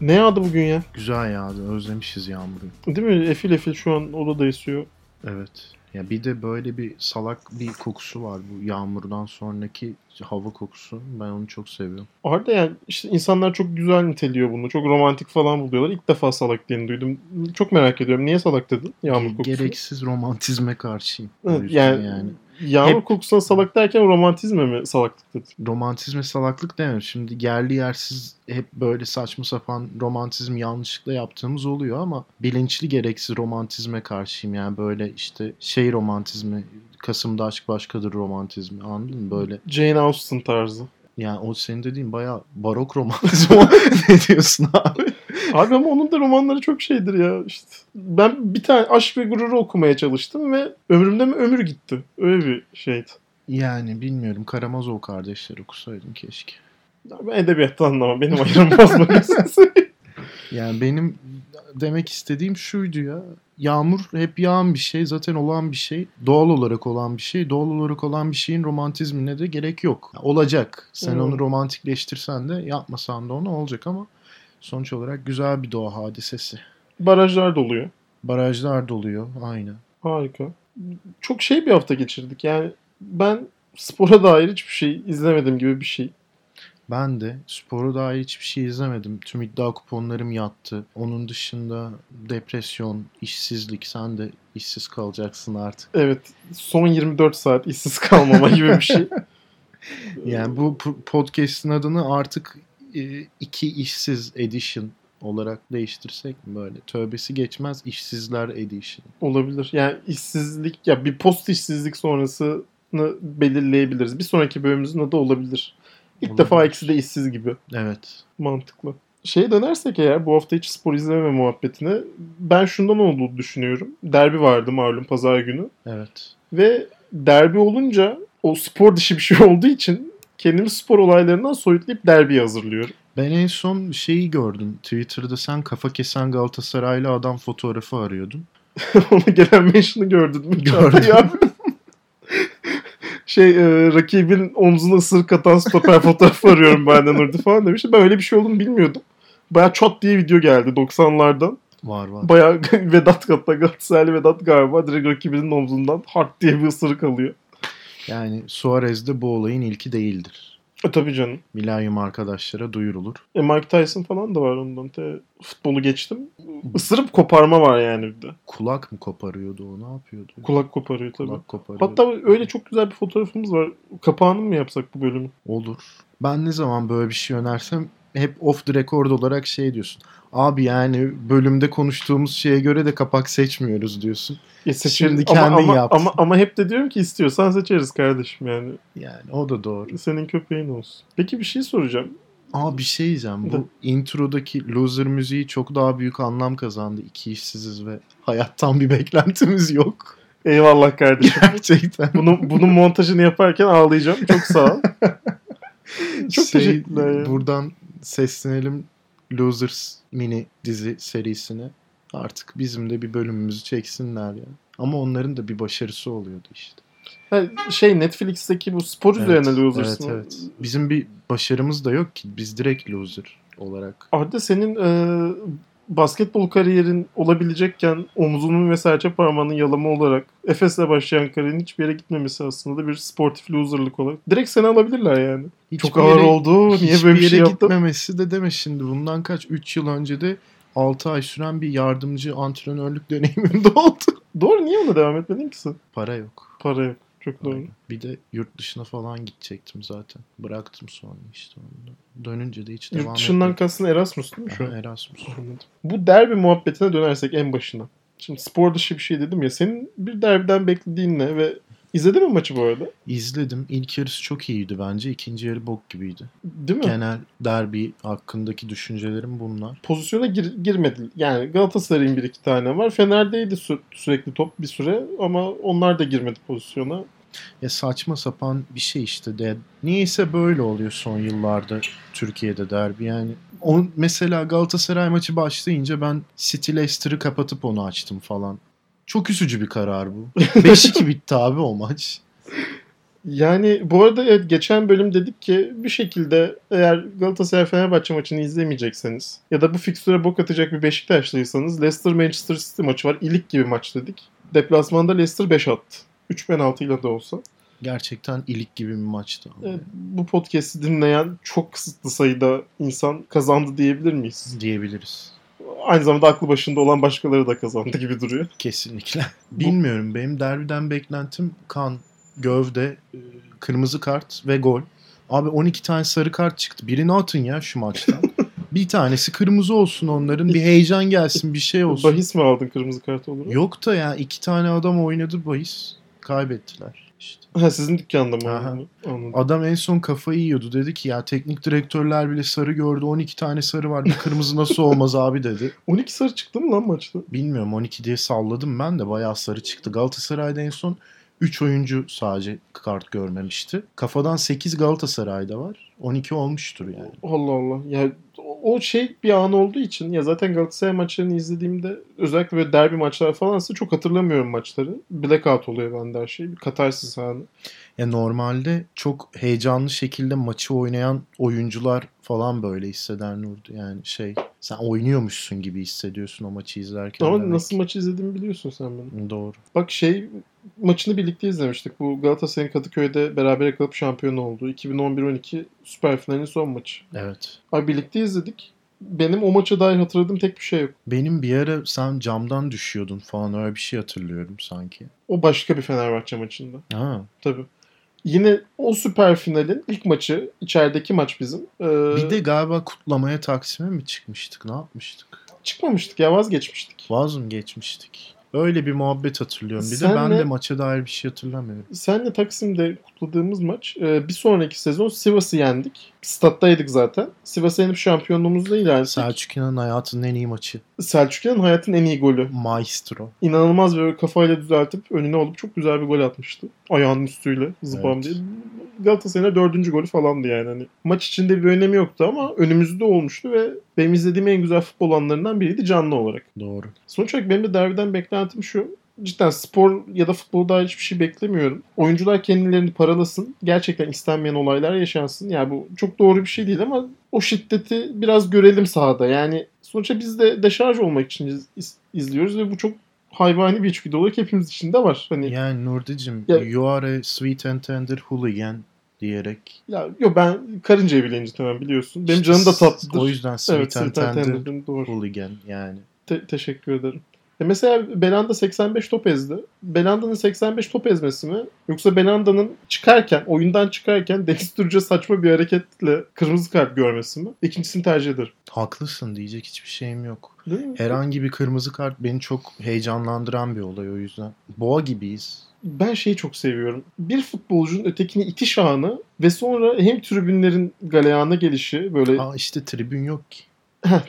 Ne yağdı bugün ya? Güzel yağdı. Özlemişiz yağmuru. Değil mi? Efil efil şu an odada esiyor. Evet. Ya bir de böyle bir salak bir kokusu var bu yağmurdan sonraki hava kokusu. Ben onu çok seviyorum. Arada yani işte insanlar çok güzel niteliyor bunu. Çok romantik falan buluyorlar. İlk defa salak diye duydum. Çok merak ediyorum. Niye salak dedin? Yağmur kokusu. Gereksiz romantizme karşıyım. Evet, yani, yani. Yağmur Hep- kokusuna salak derken romantizme mi salaklık dedin? romantizme salaklık demem. Şimdi yerli yersiz hep böyle saçma sapan romantizm yanlışlıkla yaptığımız oluyor ama bilinçli gereksiz romantizme karşıyım. Yani böyle işte şey romantizmi, Kasım'da aşk başkadır romantizmi anladın mı? Böyle Jane Austen tarzı. Yani o senin dediğin bayağı barok romantizm. ne diyorsun abi? Abi ama onun da romanları çok şeydir ya işte. Ben bir tane Aşk ve Gurur'u okumaya çalıştım ve ömrümde mi ömür gitti. Öyle bir şeydi. Yani bilmiyorum Karamazov kardeşleri okusaydım keşke. Ya Ben edebiyattan anlamam. Benim ayrım bozmak Yani benim demek istediğim şuydu ya. Yağmur hep yağan bir şey, zaten olan bir şey. Doğal olarak olan bir şey. Doğal olarak olan bir şeyin romantizmine de gerek yok. Olacak. Sen Hmm. onu romantikleştirsen de yapmasan da onu olacak ama sonuç olarak güzel bir doğa hadisesi. Barajlar doluyor. Barajlar doluyor. Aynen. Harika. Çok şey bir hafta geçirdik. Yani ben spora dair hiçbir şey izlemedim gibi bir şey. Ben de spora dair hiçbir şey izlemedim. Tüm iddia kuponlarım yattı. Onun dışında depresyon, işsizlik. Sen de işsiz kalacaksın artık. Evet. Son 24 saat işsiz kalmama gibi bir şey. Yani bu podcast'in adını artık e, iki işsiz edition olarak değiştirsek mi böyle? Tövbesi geçmez işsizler edition. Olabilir. Yani işsizlik ya bir post işsizlik sonrasını belirleyebiliriz. Bir sonraki bölümümüzün adı olabilir. İlk defa ikisi de işsiz gibi. Evet. Mantıklı. Şeye dönersek eğer bu hafta hiç spor izleme muhabbetine ben şundan olduğunu düşünüyorum. Derbi vardı malum pazar günü. Evet. Ve derbi olunca o spor dışı bir şey olduğu için kendimi spor olaylarından soyutlayıp derbiye hazırlıyorum. Ben en son şeyi gördüm. Twitter'da sen kafa kesen Galatasaraylı adam fotoğrafı arıyordun. Ona gelen mention'ı gördün mü? Gördüm. Şey e, rakibin omzuna ısırık atan stoper fotoğrafı arıyorum ben de Nurdi falan demiş. Ben öyle bir şey olduğunu bilmiyordum. Baya çat diye video geldi 90'lardan. Var var. Baya Vedat hatta Galatasaraylı Vedat galiba direkt rakibinin omzundan hard diye bir ısırık alıyor. Yani Suarez de bu olayın ilki değildir. E tabii canım. Milenyum arkadaşlara duyurulur. E Mike Tyson falan da var ondan. Te, futbolu geçtim. Isırıp koparma var yani bir de. Kulak mı koparıyordu o? Ne yapıyordu? Kulak koparıyor tabii. Kulak koparıyordu. Hatta öyle çok güzel bir fotoğrafımız var. Kapağını mı yapsak bu bölümü? Olur. Ben ne zaman böyle bir şey önersem hep off the record olarak şey diyorsun. Abi yani bölümde konuştuğumuz şeye göre de kapak seçmiyoruz diyorsun. Ya seçeriz. Şimdi ama, kendin ama, yaptın. ama, ama hep de diyorum ki istiyorsan seçeriz kardeşim yani. Yani o da doğru. Senin köpeğin olsun. Peki bir şey soracağım. Aa bir şey diyeceğim. Bu introdaki loser müziği çok daha büyük anlam kazandı. İki işsiziz ve hayattan bir beklentimiz yok. Eyvallah kardeşim. Gerçekten. Bunun, bunun montajını yaparken ağlayacağım. Çok sağ ol. Çok Şey, teşekkürler ya. Buradan seslenelim Losers mini dizi serisine. Artık bizim de bir bölümümüzü çeksinler ya. Ama onların da bir başarısı oluyordu işte. Şey Netflix'teki bu spor üzerine evet, Losers'ın. evet, evet. Bizim bir başarımız da yok ki. Biz direkt loser olarak. Arda senin e, basketbol kariyerin olabilecekken omzunun ve serçe parmağının yalama olarak Efes'le başlayan kariyerin hiçbir yere gitmemesi aslında da bir sportif loserlık olarak. Direkt seni alabilirler yani. Hiçbir Çok ağır yere- oldu. Niye böyle bir şey yaptın? gitmemesi de deme şimdi. Bundan kaç? 3 yıl önce de 6 ay süren bir yardımcı antrenörlük deneyimim de oldu. Doğru niye ona devam etmedin ki sen? Para yok. Para yok. Çok doğru. Bir de yurt dışına falan gidecektim zaten. Bıraktım sonra işte onu. Dönünce de hiç devam Yurt dışından kastın Erasmus değil mi şu an? Erasmus. Anladım. Bu derbi muhabbetine dönersek en başına. Şimdi spor dışı bir şey dedim ya. Senin bir derbiden beklediğin ne ve izledin mi maçı bu arada? İzledim. İlk yarısı çok iyiydi bence. İkinci yarı bok gibiydi. Değil mi? Genel derbi hakkındaki düşüncelerim bunlar. Pozisyona gir, girmedi. Yani Galatasaray'ın bir iki tane var. Fener'deydi sü- sürekli top bir süre ama onlar da girmedi pozisyona. Ya saçma sapan bir şey işte de. Niyeyse böyle oluyor son yıllarda Türkiye'de derbi. Yani o mesela Galatasaray maçı başlayınca ben City Leicester'ı kapatıp onu açtım falan. Çok üzücü bir karar bu. 5-2 bitti abi o maç. Yani bu arada evet, geçen bölüm dedik ki bir şekilde eğer Galatasaray Fenerbahçe maçını izlemeyecekseniz ya da bu fikstüre bok atacak bir Beşiktaşlıysanız Leicester Manchester City maçı var. İlik gibi maç dedik. Deplasmanda Leicester 5 attı. 3 penaltıyla da olsa. Gerçekten ilik gibi bir maçtı. Evet, bu podcast'i dinleyen çok kısıtlı sayıda insan kazandı diyebilir miyiz? Diyebiliriz. Aynı zamanda aklı başında olan başkaları da kazandı gibi duruyor. Kesinlikle. Bilmiyorum benim derbiden beklentim kan, gövde, e, kırmızı kart ve gol. Abi 12 tane sarı kart çıktı. Birini atın ya şu maçtan. bir tanesi kırmızı olsun onların. Bir heyecan gelsin bir şey olsun. Bahis mi aldın kırmızı kart olarak? Yok da ya iki tane adam oynadı bahis. Kaybettiler. İşte. Ha, sizin dükkanda mı? Aha. Anladım. Adam en son kafayı yiyordu. Dedi ki ya teknik direktörler bile sarı gördü. 12 tane sarı var. Bir kırmızı nasıl olmaz abi dedi. 12 sarı çıktı mı lan maçta? Bilmiyorum 12 diye salladım ben de bayağı sarı çıktı. Galatasaray'da en son 3 oyuncu sadece kart görmemişti. Kafadan 8 Galatasaray'da var. 12 olmuştur yani. Allah Allah. Ya o şey bir an olduğu için ya zaten Galatasaray maçlarını izlediğimde özellikle böyle derbi maçlar falansa çok hatırlamıyorum maçları. Blackout oluyor bende her şey. Bir katarsis anı. Ya normalde çok heyecanlı şekilde maçı oynayan oyuncular falan böyle hisseder Nurdu. Yani şey sen oynuyormuşsun gibi hissediyorsun o maçı izlerken. Ama demek nasıl maçı izlediğimi biliyorsun sen benim. Doğru. Bak şey maçını birlikte izlemiştik. Bu Galatasaray'ın Kadıköy'de beraber kalıp şampiyon olduğu 2011-12 Süper Final'in son maçı. Evet. Abi birlikte izledik. Benim o maça dair hatırladığım tek bir şey yok. Benim bir ara sen camdan düşüyordun falan öyle bir şey hatırlıyorum sanki. O başka bir Fenerbahçe maçında. Ha. Tabii. Yine o süper finalin ilk maçı, içerideki maç bizim. Ee, Bir de galiba kutlamaya Taksim'e mi çıkmıştık? Ne yapmıştık? çıkmamıştık ya vazgeçmiştik. Vaz mı geçmiştik? Öyle bir muhabbet hatırlıyorum. Bir de Senle- ben de maça dair bir şey hatırlamıyorum. Senle Taksim'de kutladığımız maç e, bir sonraki sezon Sivas'ı yendik. Stat'taydık zaten. Sivas'ı yenip şampiyonluğumuzla ilan ettik. Selçuk İnan hayatının en iyi maçı. Selçuk'un hayatın en iyi golü. Maestro. İnanılmaz böyle kafayla düzeltip önüne olup çok güzel bir gol atmıştı. Ayağının üstüyle zıbam Evet. diye. Galatasaray'ın dördüncü golü falandı yani. Hani maç içinde bir önemi yoktu ama önümüzde olmuştu ve benim izlediğim en güzel futbol anlarından biriydi canlı olarak. Doğru. Sonuç olarak benim de derbiden beklentim şu. Cidden spor ya da futbol dair hiçbir şey beklemiyorum. Oyuncular kendilerini paralasın. Gerçekten istenmeyen olaylar yaşansın. Yani bu çok doğru bir şey değil ama o şiddeti biraz görelim sahada. Yani sonuçta biz de deşarj olmak için iz- iz- izliyoruz ve bu çok hayvani bir içgüdü olarak hepimiz için de var. Hani ya, Yani Nurdi'cim Ya- you are a sweet and tender hooligan diyerek. yok ben karıncayı bile incitemem biliyorsun. Benim canım da tatlıdır. O yüzden sweet evet, and Sweet and tender Tender'ın doğru. hooligan yani. Te- teşekkür ederim. E mesela Belanda 85 top ezdi. Belanda'nın 85 top ezmesi mi? Yoksa Belanda'nın çıkarken, oyundan çıkarken Deniz Türkçe saçma bir hareketle kırmızı kart görmesi mi? İkincisini tercih ederim. Haklısın diyecek hiçbir şeyim yok. Herhangi bir kırmızı kart beni çok heyecanlandıran bir olay o yüzden. Boğa gibiyiz. Ben şeyi çok seviyorum. Bir futbolcunun ötekini itiş anı ve sonra hem tribünlerin galeyana gelişi böyle Aa işte tribün yok ki.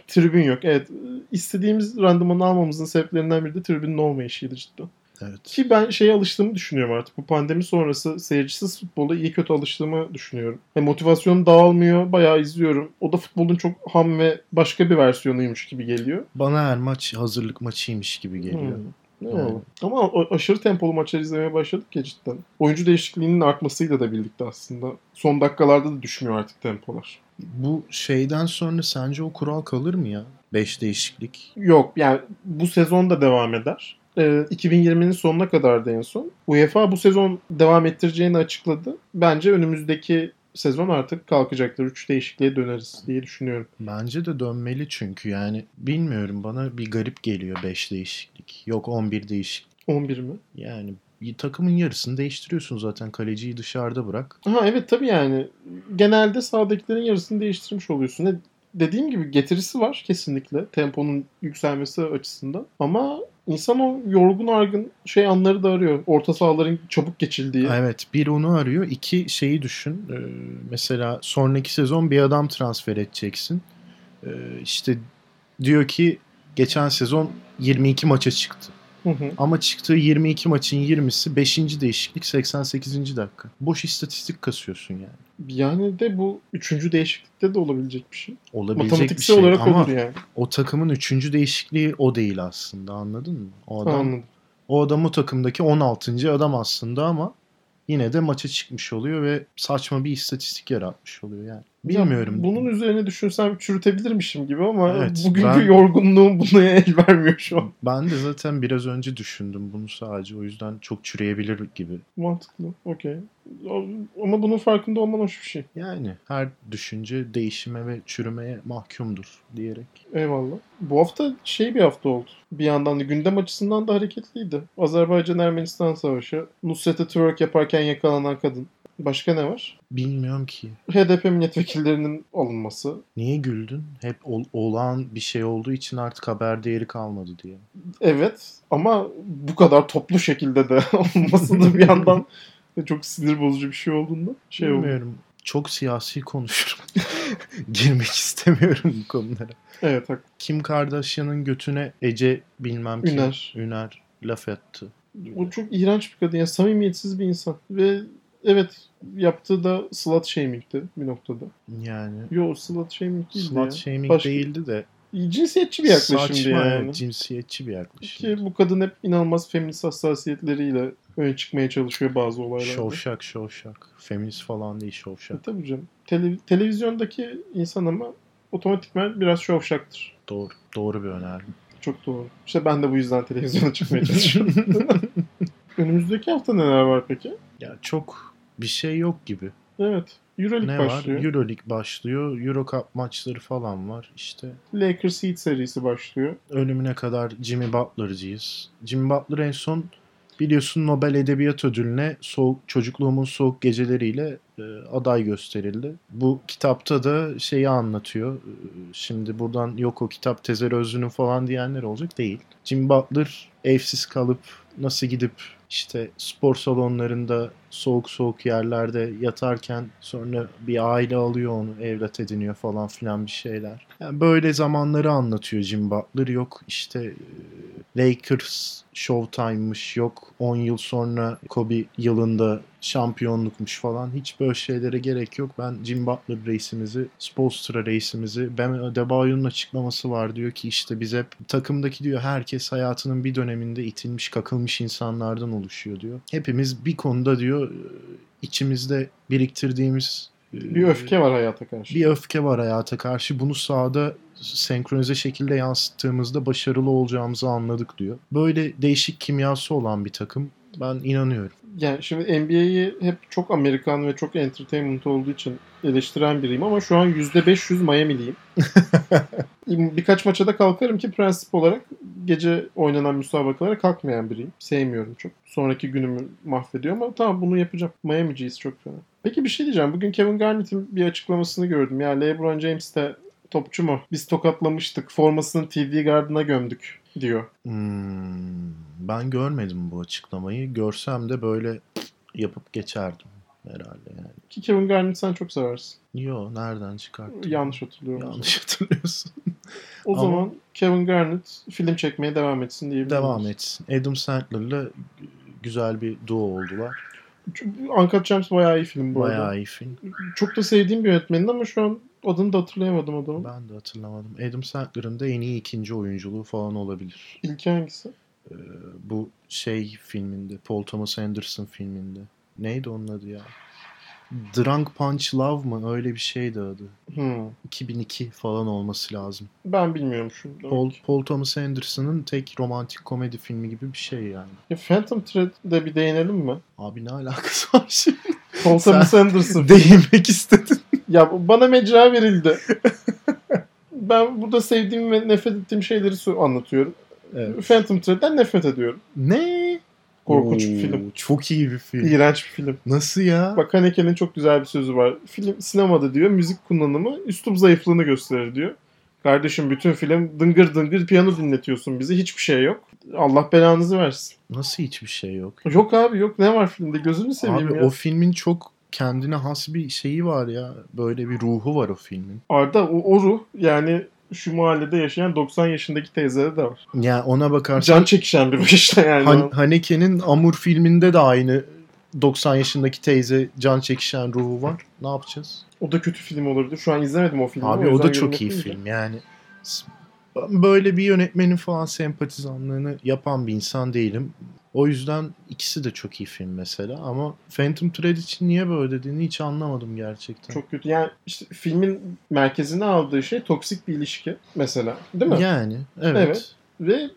Tribün yok. Evet. İstediğimiz randımanı almamızın sebeplerinden biri de tribünün olmayışıydı cidden. Evet. Ki ben şeye alıştığımı düşünüyorum artık. Bu pandemi sonrası seyircisiz futbola iyi kötü alıştığımı düşünüyorum. Yani motivasyonum dağılmıyor. Bayağı izliyorum. O da futbolun çok ham ve başka bir versiyonuymuş gibi geliyor. Bana her maç hazırlık maçıymış gibi geliyor. Hmm. Ne Yani. Ama aşırı tempolu maçlar izlemeye başladık ya cidden. Oyuncu değişikliğinin artmasıyla da birlikte aslında. Son dakikalarda da düşmüyor artık tempolar. Bu şeyden sonra sence o kural kalır mı ya? 5 değişiklik. Yok yani bu sezon da devam eder. Ee, 2020'nin sonuna kadar da en son. UEFA bu sezon devam ettireceğini açıkladı. Bence önümüzdeki sezon artık kalkacaktır. 3 değişikliğe döneriz diye düşünüyorum. Bence de dönmeli çünkü yani bilmiyorum bana bir garip geliyor 5 değişiklik. Yok 11 değişiklik. 11 mi? Yani takımın yarısını değiştiriyorsun zaten kaleciyi dışarıda bırak. Ha evet tabii yani. Genelde sahadakilerin yarısını değiştirmiş oluyorsun. Ne- Dediğim gibi getirisi var kesinlikle temponun yükselmesi açısından. Ama insan o yorgun argın şey anları da arıyor. Orta sahaların çabuk geçildiği. Evet bir onu arıyor. iki şeyi düşün. Ee, mesela sonraki sezon bir adam transfer edeceksin. Ee, işte diyor ki geçen sezon 22 maça çıktı. Hı hı. Ama çıktığı 22 maçın 20'si 5. değişiklik 88. dakika. Boş istatistik kasıyorsun yani. Yani de bu üçüncü değişiklikte de olabilecek bir şey. Olabilecek Matematiksel bir şey olarak ama olur yani. o takımın 3. değişikliği o değil aslında anladın mı? O adam, Anladım. o adam o takımdaki 16. adam aslında ama yine de maça çıkmış oluyor ve saçma bir istatistik yaratmış oluyor yani. Bilmiyorum. Ya bunun üzerine düşünsem çürütebilirmişim gibi ama Evet, bugünkü ben- yorgunluğum buna el vermiyor şu an. Ben de zaten biraz önce düşündüm bunu sadece. O yüzden çok çürüyebilir gibi. Mantıklı. Okey. Ama bunun farkında olman hoş bir şey. Yani her düşünce değişime ve çürümeye mahkumdur diyerek. Eyvallah. Bu hafta şey bir hafta oldu. Bir yandan da gündem açısından da hareketliydi. Azerbaycan-Ermenistan savaşı, Nusret'e twerk yaparken yakalanan kadın. Başka ne var? Bilmiyorum ki. HDP milletvekillerinin alınması. Niye güldün? Hep ol- olağan bir şey olduğu için artık haber değeri kalmadı diye. Evet ama bu kadar toplu şekilde de olması da bir yandan çok sinir bozucu bir şey olduğunda şey oldu. Bilmiyorum. Çok siyasi konuşurum. Girmek istemiyorum bu konulara. Evet hak- Kim Kardashian'ın götüne Ece bilmem kim. Üner. Üner laf etti. O çok iğrenç bir kadın. Yani samimiyetsiz bir insan. Ve evet yaptığı da slut shaming'ti bir noktada. Yani Yo slut shaming değildi ya. slut shaming Başka- değildi de Cinsiyetçi bir yaklaşımdı saçma yani. evet, cinsiyetçi bir yaklaşım. Ki bu kadın hep inanılmaz feminist hassasiyetleriyle öne çıkmaya çalışıyor bazı olaylarda. Şovşak şovşak. Feminist falan değil E, şovşak. tabii canım. Tele- televizyondaki insan ama otomatikman biraz şovşaktır. Doğru. Doğru bir önerme. Çok doğru. İşte ben de bu yüzden televizyona çıkmaya çalışıyorum. Önümüzdeki hafta neler var peki? ya çok bir şey yok gibi. Evet. Euroleague Ne başlıyor. var? Euroleague başlıyor. Euro Cup maçları falan var. İşte Lakers Heat serisi başlıyor. ölümüne kadar Jimmy Butler'cıyız. Jimmy Butler en son biliyorsun Nobel Edebiyat Ödülü'ne soğuk, çocukluğumun soğuk geceleriyle e, aday gösterildi. Bu kitapta da şeyi anlatıyor. E, Şimdi buradan yok o kitap Tezer Özlü'nün falan diyenler olacak değil. Jimmy Butler evsiz kalıp nasıl gidip işte spor salonlarında soğuk soğuk yerlerde yatarken sonra bir aile alıyor onu evlat ediniyor falan filan bir şeyler. Yani böyle zamanları anlatıyor Jim Butler. Yok işte e, Lakers Showtime'mış yok 10 yıl sonra Kobe yılında şampiyonlukmuş falan. Hiç böyle şeylere gerek yok. Ben Jim Butler reisimizi, Spolstra reisimizi, Bam Adebayo'nun açıklaması var. Diyor ki işte biz hep takımdaki diyor herkes hayatının bir döneminde itilmiş, kakılmış insanlardan oluşuyor diyor. Hepimiz bir konuda diyor e, içimizde biriktirdiğimiz e, Bir öfke var hayata karşı. bir öfke var hayata karşı. Bunu sahada senkronize şekilde yansıttığımızda başarılı olacağımızı anladık diyor. Böyle değişik kimyası olan bir takım. Ben inanıyorum. Yani şimdi NBA'yi hep çok Amerikan ve çok entertainment olduğu için eleştiren biriyim ama şu an %500 Miami'liyim. Birkaç maça da kalkarım ki prensip olarak gece oynanan müsabakalara kalkmayan biriyim. Sevmiyorum çok. Sonraki günümü mahvediyor ama tamam bunu yapacağım. Miami'ciyiz çok fena. Peki bir şey diyeceğim. Bugün Kevin Garnett'in bir açıklamasını gördüm. Ya LeBron James de topçu mu? Biz tokatlamıştık. Formasını TD Garden'a gömdük diyor. Hmm, ben görmedim bu açıklamayı. Görsem de böyle yapıp geçerdim herhalde yani. Ki Kevin Garnett sen çok seversin. Yo nereden çıkarttın? Yanlış hatırlıyorum. Yanlış hatırlıyorsun. O Ama- zaman Kevin Garnett film çekmeye devam etsin diyebiliriz. Devam etsin. Adam Sandler'la güzel bir duo oldular. Uncut Gems bayağı iyi film bu arada. Bayağı iyi film. Çok da sevdiğim bir yönetmenin ama şu an adını da hatırlayamadım adamın. Ben de hatırlamadım. Adam Sandler'ın da en iyi ikinci oyunculuğu falan olabilir. İlki hangisi? Ee, bu şey filminde, Paul Thomas Anderson filminde. Neydi onun adı ya? Drunk Punch Love mı? Öyle bir şeydi adı. Hmm. 2002 falan olması lazım. Ben bilmiyorum şu. demek Paul. Paul Thomas Anderson'ın tek romantik komedi filmi gibi bir şey yani. Ya Phantom Thread'de bir değinelim mi? Abi ne alakası var şimdi? Paul Thomas Anderson. Değinmek istedim. Ya bana mecra verildi. ben burada sevdiğim ve nefret ettiğim şeyleri anlatıyorum. Evet. Phantom Thread'den nefret ediyorum. Ne? Korkunç bir film. Çok iyi bir film. İğrenç bir film. Nasıl ya? Bak Haneke'nin çok güzel bir sözü var. Film sinemada diyor müzik kullanımı üslup zayıflığını gösterir diyor. Kardeşim bütün film dıngır dıngır piyano dinletiyorsun bize. Hiçbir şey yok. Allah belanızı versin. Nasıl hiçbir şey yok? Yok abi yok. Ne var filmde? Gözünü seveyim Abi ya. o filmin çok kendine has bir şeyi var ya. Böyle bir ruhu var o filmin. Arda o, o ruh yani şu mahallede yaşayan 90 yaşındaki teyzede de var. Ya ona bakarsan Can çekişen bir ruh işte yani. Han- Haneke'nin Amur filminde de aynı 90 yaşındaki teyze can çekişen ruhu var. Ne yapacağız? O da kötü film olurdu. Şu an izlemedim o filmi. Abi o yüzden da çok iyi film yani. Ben böyle bir yönetmenin falan sempatizanlığını yapan bir insan değilim. O yüzden ikisi de çok iyi film mesela ama Phantom Thread için niye böyle dediğini hiç anlamadım gerçekten. Çok kötü. Yani işte filmin merkezine aldığı şey toksik bir ilişki mesela. Değil mi? Yani evet. Evet. Ve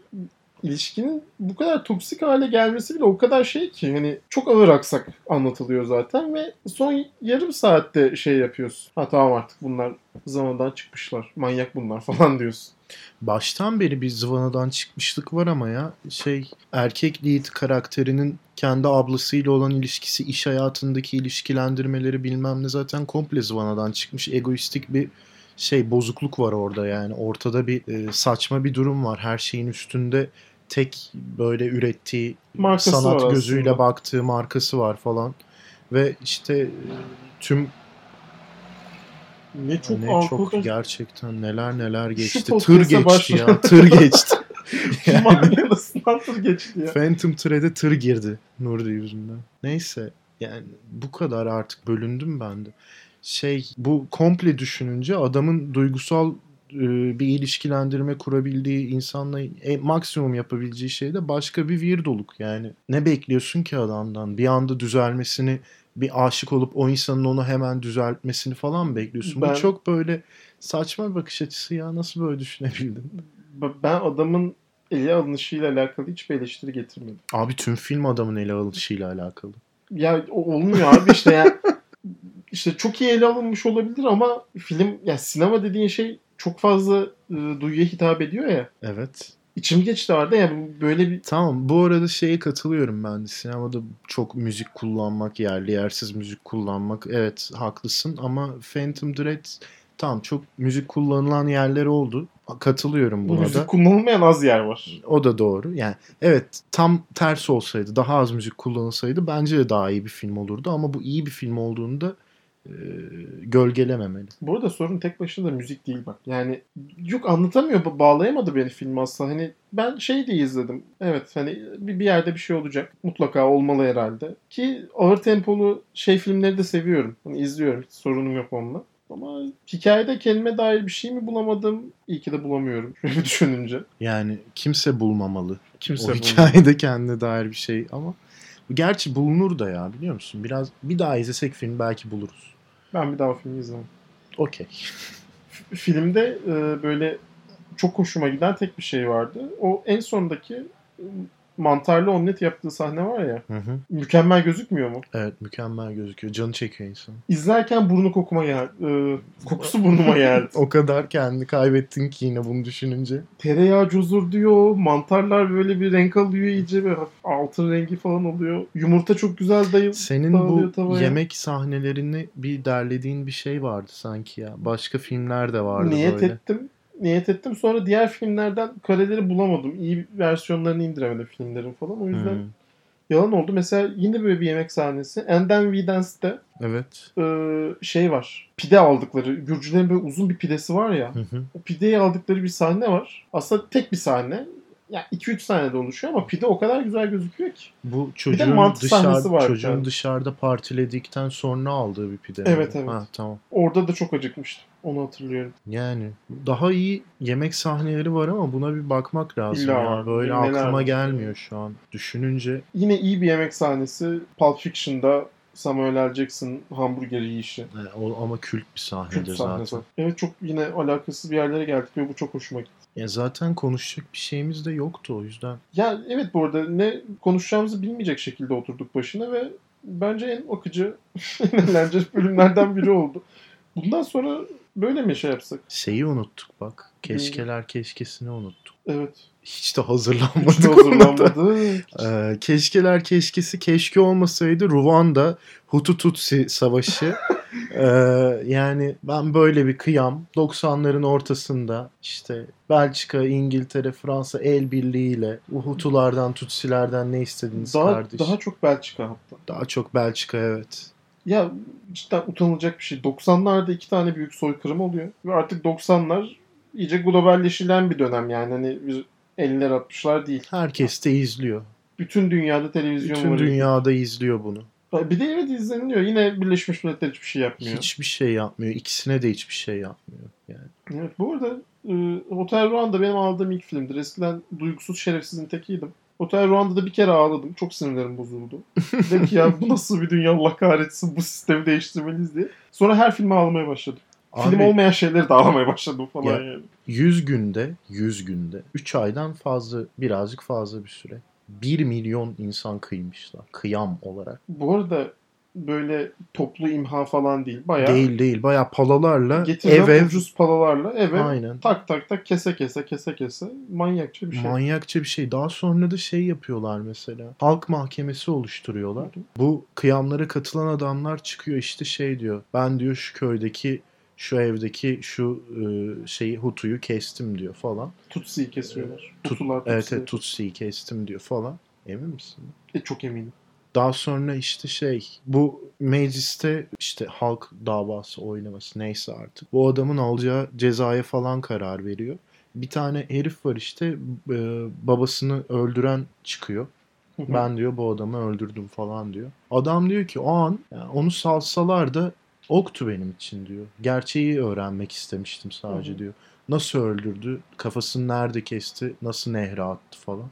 ilişkinin bu kadar toksik hale gelmesi bile o kadar şey ki hani çok ağır aksak anlatılıyor zaten ve son yarım saatte şey yapıyorsun. Ha tamam artık bunlar zamandan çıkmışlar. Manyak bunlar falan diyorsun. Baştan beri bir zıvanadan çıkmışlık var ama ya şey erkek lead karakterinin kendi ablasıyla olan ilişkisi, iş hayatındaki ilişkilendirmeleri bilmem ne zaten komple zıvanadan çıkmış. Egoistik bir şey bozukluk var orada yani. Ortada bir e, saçma bir durum var. Her şeyin üstünde tek böyle ürettiği Markası sanat gözüyle baktığı markası var falan. Ve işte e, tüm Ne çok ne alkol çok gerçekten neler neler geçti. Tır geçti başlayan- ya. Tır geçti. Film arasından tır geçti ya. Phantom Thread'e tır girdi Nuri yüzünden. Neyse yani bu kadar artık bölündüm ben de. Şey bu komple düşününce adamın duygusal e, bir ilişkilendirme kurabildiği insanla e, maksimum yapabileceği şey de başka bir weirdoluk yani. Ne bekliyorsun ki adamdan? Bir anda düzelmesini bir aşık olup o insanın onu hemen düzeltmesini falan bekliyorsun? Ben- Bu çok böyle saçma bir bakış açısı ya. Nasıl böyle düşünebildin? Ben adamın ele alınışıyla alakalı hiçbir eleştiri getirmedim. Abi tüm film adamın ele alışıyla alakalı. Ya olmuyor abi işte ya. işte çok iyi ele alınmış olabilir ama film ya sinema dediğin şey çok fazla e, duyuya hitap ediyor ya. Evet. İçim geçti vardı ya bu- böyle bir Tamam bu arada şeye katılıyorum ben de. Sinemada çok müzik kullanmak, yerli yersiz müzik kullanmak. Evet haklısın ama Phantom Thread tamam çok müzik kullanılan yerler oldu. Katılıyorum buna müzik da. kullanılmayan az yer var. O da doğru. Yani evet tam tersi olsaydı, daha az müzik kullanılsaydı bence de daha iyi bir film olurdu ama bu iyi bir film olduğunda e, gölgelememeli. Bu arada sorun tek başına da müzik değil bak. Yani yok anlatamıyor, ba- bağlayamadı beni film aslında. Hani ben şey diye izledim. Evet hani bir, bir yerde bir şey olacak. Mutlaka olmalı herhalde. Ki ağır tempolu şey filmleri de seviyorum. Hani izliyorum. Hiç sorunum yok onunla. Ama hikayede kendime dair bir şey mi bulamadım? İyi ki de bulamıyorum. Şöyle düşününce. Yani kimse bulmamalı. Kimse o bulmuyor. hikayede kendine dair bir şey ama gerçi bulunur da ya biliyor musun? Biraz bir daha izlesek film belki buluruz. Ben bir daha filmi izlemem. Okey. Filmde e, böyle çok hoşuma giden tek bir şey vardı. O en sondaki mantarlı omlet yaptığı sahne var ya. Hı hı. Mükemmel gözükmüyor mu? Evet mükemmel gözüküyor. Canı çekiyor insan. İzlerken burnu kokuma geldi. e, kokusu burnuma geldi. O kadar kendini kaybettin ki yine bunu düşününce. Tereyağı cozur diyor. Mantarlar böyle bir renk alıyor iyice. Böyle altın rengi falan oluyor. Yumurta çok güzel dayıl. Senin bu tavaya. yemek sahnelerini bir derlediğin bir şey vardı sanki ya. Başka filmler de vardı Niyet böyle. ettim. Niyet ettim. Sonra diğer filmlerden kareleri bulamadım. İyi versiyonlarını indiremedim filmlerin falan. O yüzden Hı, yalan oldu. Mesela yine böyle bir yemek sahnesi. And then we dance'de Evet. e, şey var. Pide aldıkları. Gürcülerin böyle uzun bir pidesi var ya. Hı hı. O pideyi aldıkları bir sahne var. Aslında tek bir sahne. Yani 2-3 sahnede oluşuyor ama pide o kadar güzel gözüküyor ki. Bu çocuğun dışarı, var çocuğun tane. dışarıda partiledikten sonra aldığı bir pide. Evet, evet. Ha, tamam. Orada da çok acıkmıştım. Onu hatırlıyorum. Yani daha iyi yemek sahneleri var ama buna bir bakmak lazım. İlla ya. Böyle Neler aklıma var? gelmiyor şu an. Düşününce Yine iyi bir yemek sahnesi. Pulp Fiction'da Samuel L. Jackson hamburger yiyişi. e, o, ama kült bir sahnedir Kült zaten. sahnesi. Evet çok yine alakasız bir yerlere geldik ve bu çok hoşuma gitti. Ya zaten konuşacak bir şeyimiz de yoktu o yüzden. Ya evet bu arada ne konuşacağımızı bilmeyecek şekilde oturduk başına ve bence en akıcı, en eğlenceli bölümlerden biri oldu. Bundan sonra böyle mi şey yapsak? Şeyi unuttuk bak. Keşkeler keşkesini unuttuk. Evet. Hiç de hazırlanmadık. Hiç de hazırlanmadı. Ee, keşkeler keşkesi keşke olmasaydı Ruanda Hutu Tutsi savaşı. Ee, yani ben böyle bir kıyam 90'ların ortasında işte Belçika, İngiltere, Fransa el birliğiyle Hutulardan Tutsilerden ne istediniz Daha, kardeş? daha çok Belçika hatta. Daha çok Belçika evet. Ya cidden utanılacak bir şey. 90'larda iki tane büyük soykırım oluyor. Ve artık 90'lar iyice globalleşilen bir dönem yani. Hani 50'ler 60'lar değil. Herkes de izliyor. Bütün dünyada televizyon Bütün var. dünyada izliyor bunu. Bir de evet izleniliyor. Yine Birleşmiş Milletler hiçbir şey yapmıyor. Hiçbir şey yapmıyor. İkisine de hiçbir şey yapmıyor. Yani. Evet, bu arada e, Hotel Rwanda benim aldığım ilk filmdir. Eskiden duygusuz şerefsizin tekiydim. Otel Ruanda'da bir kere ağladım. Çok sinirlerim bozuldu. Dedim ki ya bu nasıl bir dünya Allah kahretsin bu sistemi değiştirmeliyiz diye. Sonra her filme ağlamaya başladım. Film Abi, olmayan şeyleri de ağlamaya başladım falan Ya- yani. 100 günde, 100 günde, 3 aydan fazla, birazcık fazla bir süre. 1 milyon insan kıymışlar. Kıyam olarak. Bu arada böyle toplu imha falan değil. Bayağı Değil değil. Bayağı palalarla ev ev. ucuz palalarla eve Aynen. tak tak tak kese kese kese kese manyakça bir şey. Manyakça bir şey. Daha sonra da şey yapıyorlar mesela. Halk mahkemesi oluşturuyorlar. Bu kıyamlara katılan adamlar çıkıyor işte şey diyor. Ben diyor şu köydeki şu evdeki şu e, şeyi Hutu'yu kestim diyor falan. Tutsi'yi kesiyorlar. Tut- Hutular Tutsi. evet Tutsi'yi kestim diyor falan. Emin misin? E, çok eminim. Daha sonra işte şey bu mecliste işte halk davası oynaması neyse artık. Bu adamın alacağı cezaya falan karar veriyor. Bir tane herif var işte e, babasını öldüren çıkıyor. Ben diyor bu adamı öldürdüm falan diyor. Adam diyor ki o an yani onu salsalar da oktu benim için diyor. Gerçeği öğrenmek istemiştim sadece Hı hı. diyor. Nasıl öldürdü? Kafasını nerede kesti? Nasıl nehre attı falan.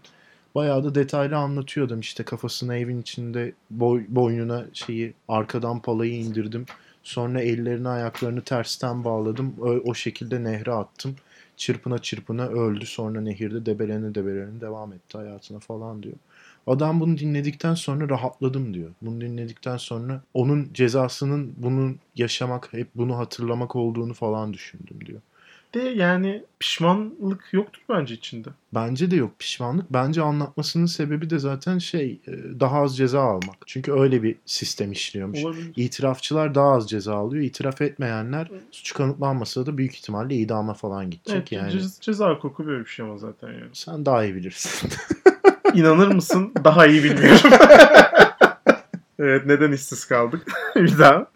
Bayağı da detaylı anlatıyor adam işte kafasını evin içinde boy, boynuna şeyi arkadan palayı indirdim. Sonra ellerini ayaklarını tersten bağladım. O, o şekilde nehre attım. Çırpına çırpına öldü. Sonra nehirde debelene debelene devam etti hayatına falan diyor. Adam bunu dinledikten sonra rahatladım diyor. Bunu dinledikten sonra onun cezasının bunun yaşamak, hep bunu hatırlamak olduğunu falan düşündüm diyor. De yani pişmanlık yoktur bence içinde. Bence de yok pişmanlık. Bence anlatmasının sebebi de zaten şey e, daha az ceza almak. Çünkü öyle bir sistem işliyormuş. Olabilir. İtirafçılar daha az ceza alıyor. İtiraf etmeyenler suçu kanıtlanmasa da büyük ihtimalle idama falan gidecek Evet, yani. ce- ceza hukuku böyle bir şey ama zaten yani. Sen daha iyi bilirsin. İnanır mısın? Daha iyi bilmiyorum. evet neden işsiz kaldık? bir daha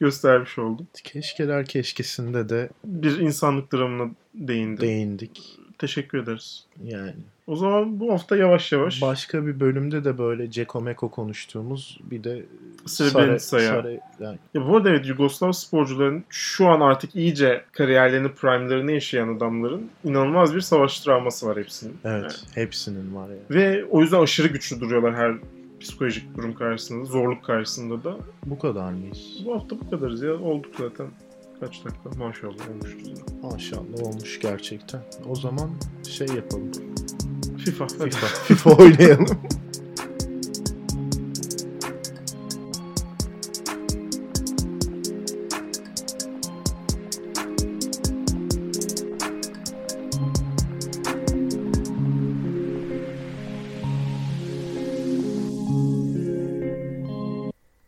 göstermiş oldum. Keşkeler keşkesinde de Bir insanlık dramına değindim. değindik. Teşekkür ederiz. Yani O zaman bu hafta yavaş yavaş başka bir bölümde de böyle Ceko Meko konuştuğumuz bir de Srebrenica'ya. Sarı- yani Ya bu arada evet Yugoslav sporcuların şu an artık iyice kariyerlerini prime'larını yaşayan adamların inanılmaz bir savaş travması var hepsinin. evet Yani. hepsinin var yani. Ve o yüzden aşırı güçlü duruyorlar her psikolojik durum karşısında, zorluk karşısında da. Bu kadar mıyız? Bu hafta bu kadarız ya. Olduk zaten. Kaç dakika? Maşallah olmuşuz. Maşallah olmuş gerçekten. O zaman şey yapalım. FIFA. FIFA, FIFA oynayalım.